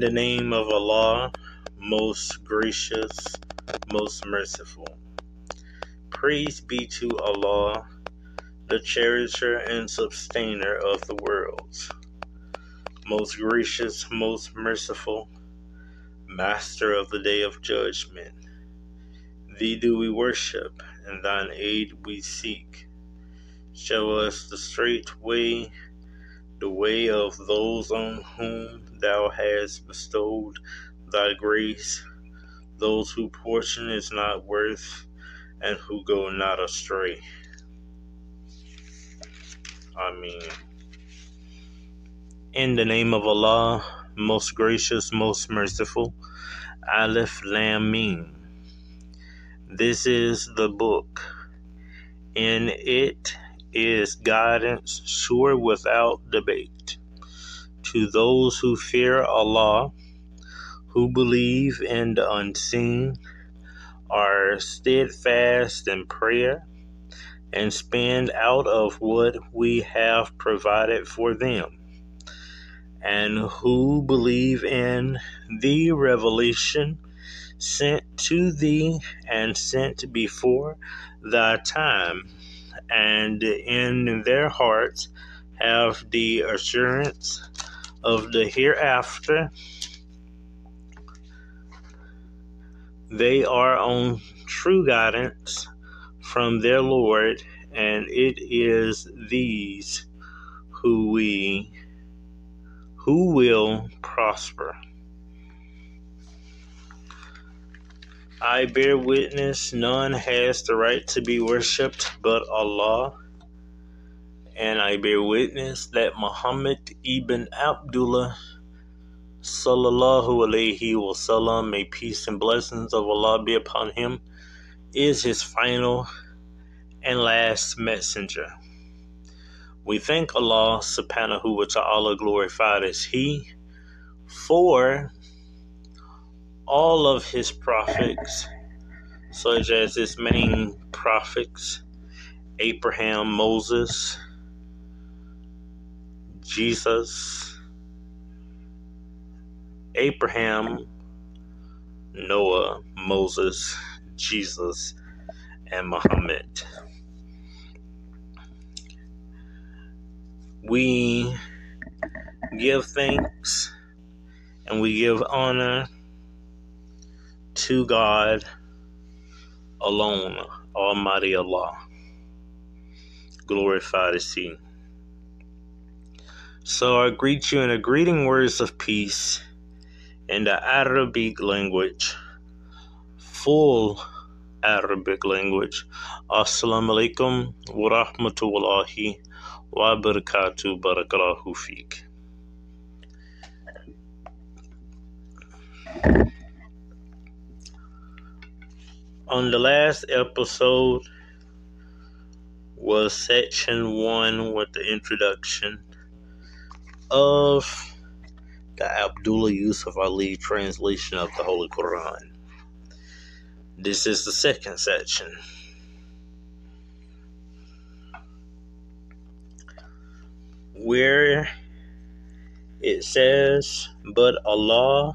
In the name of Allah, most gracious, most merciful. Praise be to Allah, the cherisher and sustainer of the worlds. Most gracious, most merciful, master of the day of judgment. Thee do we worship, and thine aid we seek. Show us the straight way, the way of those on whom thou hast bestowed thy grace, those whose portion is not worth and who go not astray. I mean, In the name of Allah, most gracious, most merciful, Aleph Lam Mim. This is the book. In it is guidance sure without debate. To those who fear Allah, who believe in the unseen, are steadfast in prayer, and spend out of what we have provided for them, and who believe in the revelation sent to thee and sent before thy time, and in their hearts have the assurance of the hereafter. They are on true guidance from their Lord, and it is these who we who will prosper. I bear witness none has the right to be worshipped but Allah and I bear witness that Muhammad ibn Abdullah sallallahu alayhi wasallam, may peace and blessings of Allah be upon him, is his final and last messenger. We thank Allah subhanahu wa ta'ala glorified as He for all of His prophets, such as His main prophets, Abraham, Moses, Jesus, Abraham, Noah, Moses, Jesus, and Muhammad. We give thanks and we give honor to God alone, Almighty Allah. Glorified is He. So I greet you in a greeting words of peace in the Arabic language, full Arabic language. Assalamu alaikum wa rahmatullahi wa barakatuh barakallahu fiqh. On the last episode was section one with the introduction of the Abdullah Yusuf Ali translation of the Holy Quran. This is the second section. Where it says, But Allah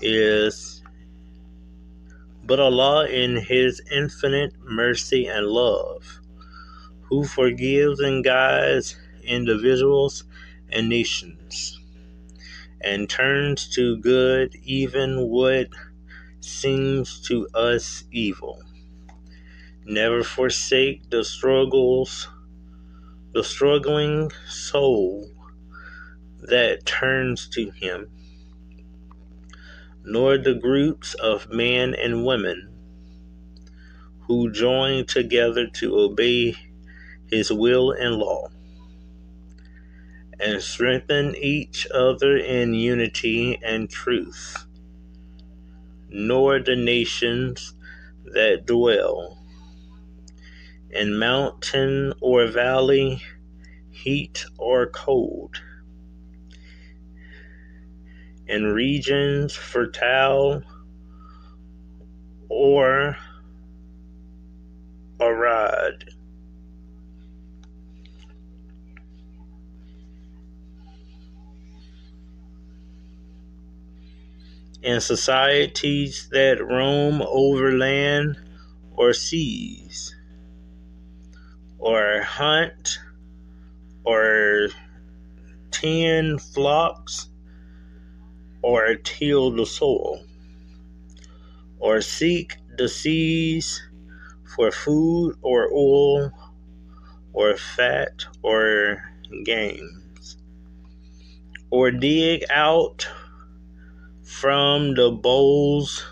is, but Allah in His infinite mercy and love, who forgives and guides individuals and nations, and turns to good even what seems to us evil. Never forsake the struggles, the struggling soul that turns to Him, nor the groups of men and women who join together to obey His will and law and strengthen each other in unity and truth, nor the nations that dwell in mountain or valley, heat or cold, in regions fertile or arid in societies that roam over land or seas, or hunt or tend flocks or till the soil, or seek the seas for food or oil or fat or games, or dig out from the bowls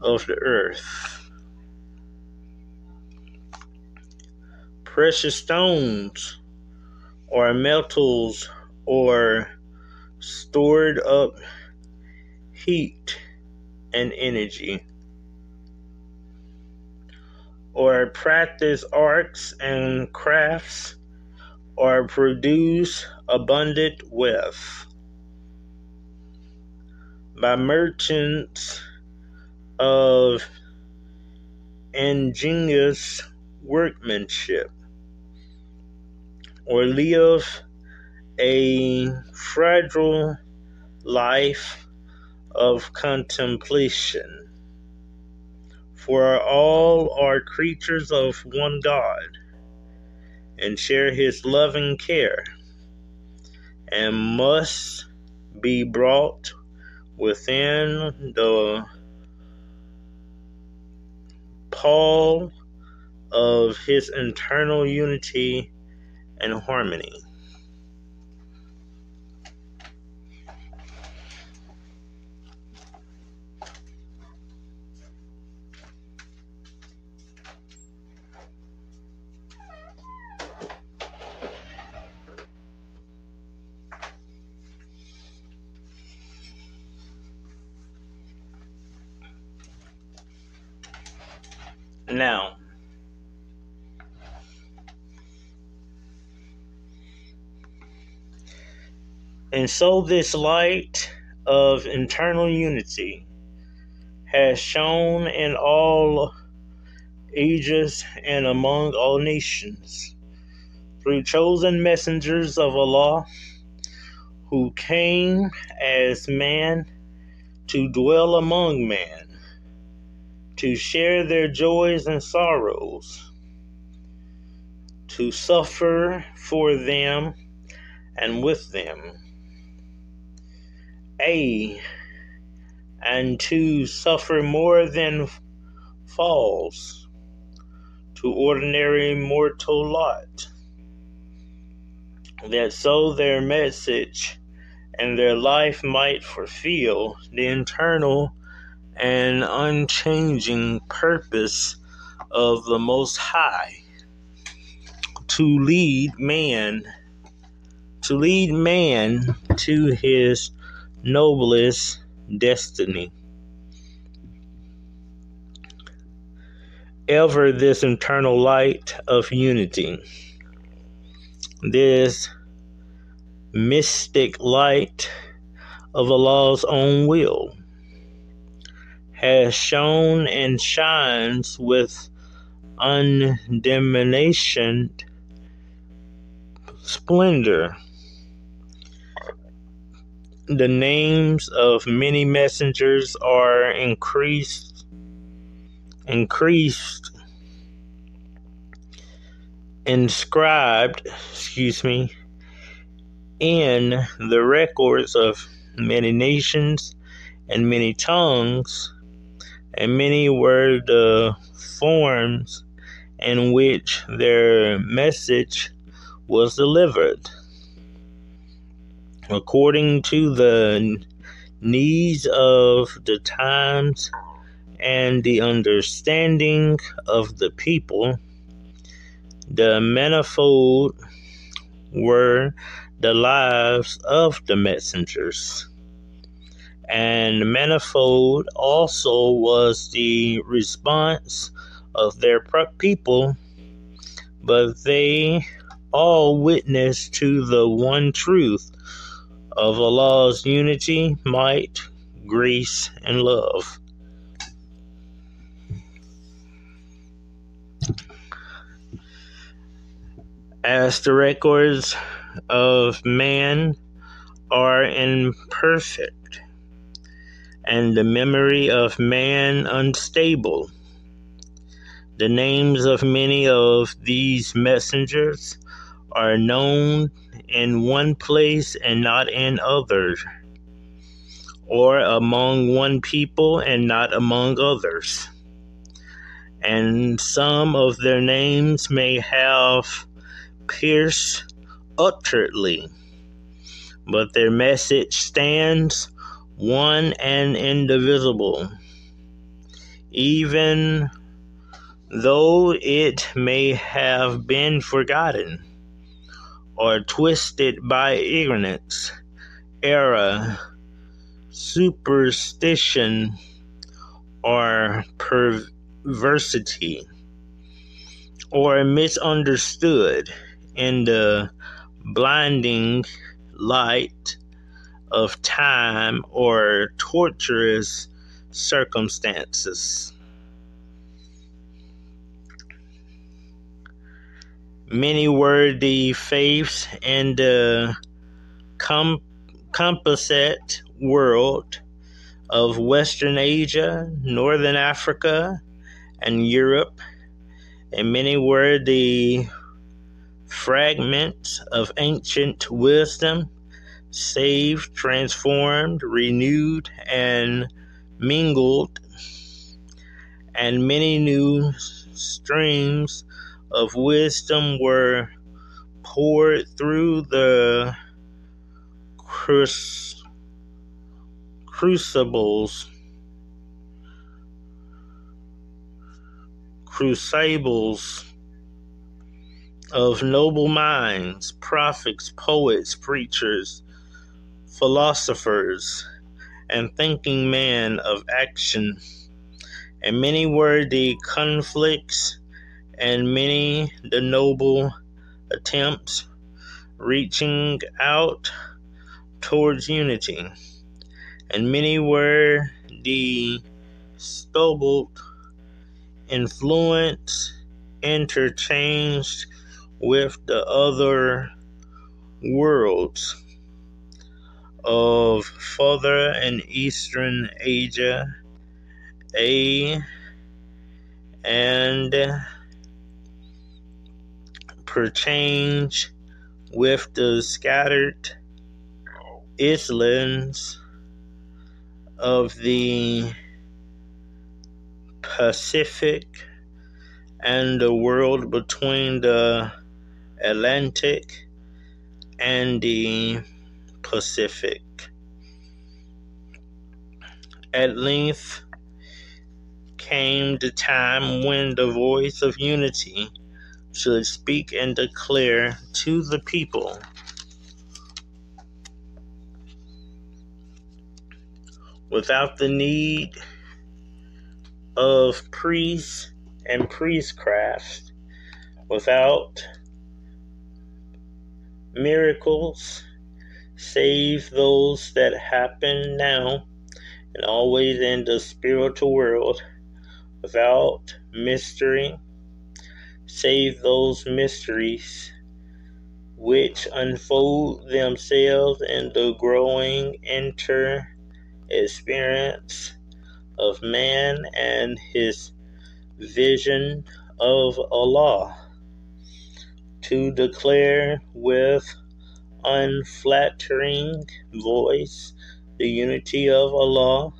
of the earth. Precious stones or metals or stored up heat and energy, or practice arts and crafts, or produce abundant wealth. By merchants of ingenious workmanship, or live a fragile life of contemplation. For all are creatures of one God and share his loving care and must be brought within the pall of his internal unity and harmony. Now, and so this light of internal unity has shone in all ages and among all nations through chosen messengers of Allah who came as man to dwell among man to share their joys and sorrows, to suffer for them and with them. A, and to suffer more than falls to ordinary mortal lot, that so their message and their life might fulfill the internal and unchanging purpose of the Most High to lead man to lead man to his noblest destiny. Ever this eternal light of unity, this mystic light of Allah's own will has shone and shines with undiminished splendor. The names of many messengers are increased, increased, inscribed, excuse me, in the records of many nations and many tongues and many were the forms in which their message was delivered. According to the needs of the times and the understanding of the people, the manifold were the lives of the messengers and manifold also was the response of their people, but they all witnessed to the one truth of Allah's unity, might, grace, and love. As the records of man are imperfect, and the memory of man unstable. The names of many of these messengers are known in one place and not in others, or among one people and not among others. And some of their names may have pierced utterly, but their message stands one and indivisible. Even though it may have been forgotten or twisted by ignorance, error, superstition, or perversity, or misunderstood in the blinding light of time or torturous circumstances. Many were the faiths in the com- composite world of Western Asia, Northern Africa, and Europe, and many were the fragments of ancient wisdom, saved, transformed, renewed, and mingled, and many new streams of wisdom were poured through the crucibles, crucibles of noble minds, prophets, poets, preachers, philosophers, and thinking men of action. And many were the conflicts and many the noble attempts reaching out towards unity, and many were the stubbled influence interchanged with the other worlds of Further and Eastern Asia, A and perchange with the scattered islands of the Pacific and the world between the Atlantic and the Pacific. At length came the time when the voice of unity should speak and declare to the people without the need of priests and priestcraft, without miracles, save those that happen now and always in the spiritual world, without mystery save those mysteries which unfold themselves in the growing inter experience of man and his vision of Allah. To declare with unflattering voice the unity of Allah,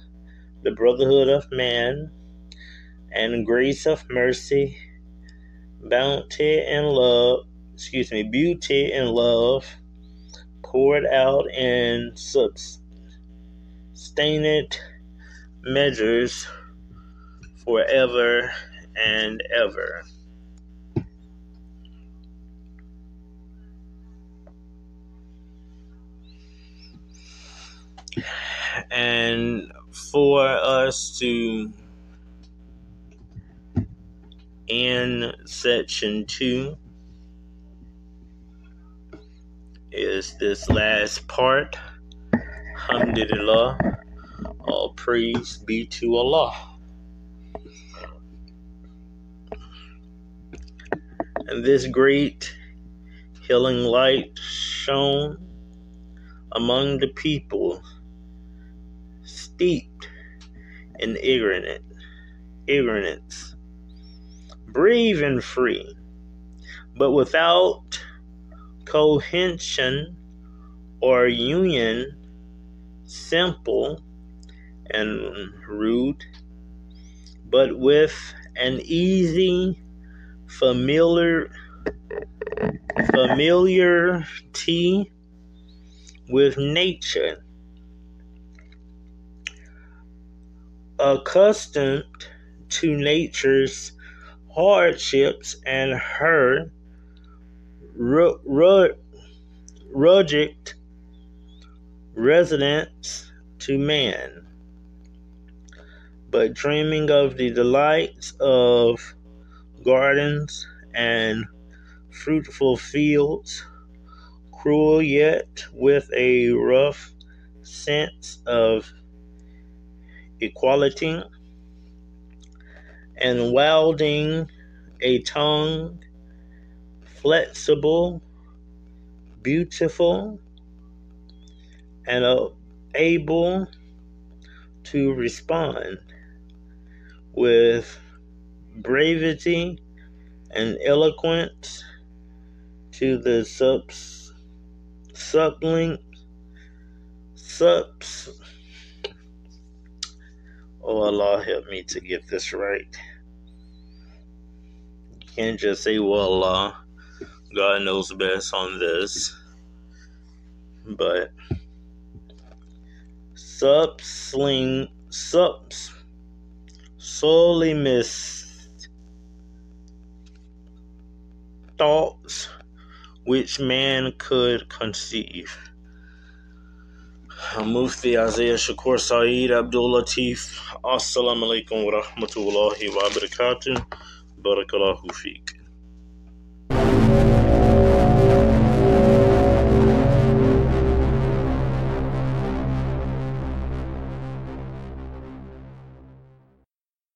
the brotherhood of man, and grace of mercy bounty and love, excuse me, beauty and love poured out in sustained measures forever and ever. And for us to in section 2 is this last part. Alhamdulillah. All praise be to Allah. And this great healing light shone among the people, steeped ignorant, ignorance. Brave and free, but without cohesion or union, simple and rude, but with an easy, familiar familiarity with nature, accustomed to nature's hardships and her rugged residence to man, but dreaming of the delights of gardens and fruitful fields, cruel yet with a rough sense of equality, and wielding a tongue flexible, beautiful, and able to respond with brevity and eloquence to the subs sublink subs oh Allah help me to get this right you can't just say well Allah God knows best on this but subsling subs solely missed thoughts which man could conceive. Mufti Isaiah Shakur Saeed Abdul Latif. Assalamu alaikum wa rahmatullahi wa barakatuh. Barakallahu fiqh.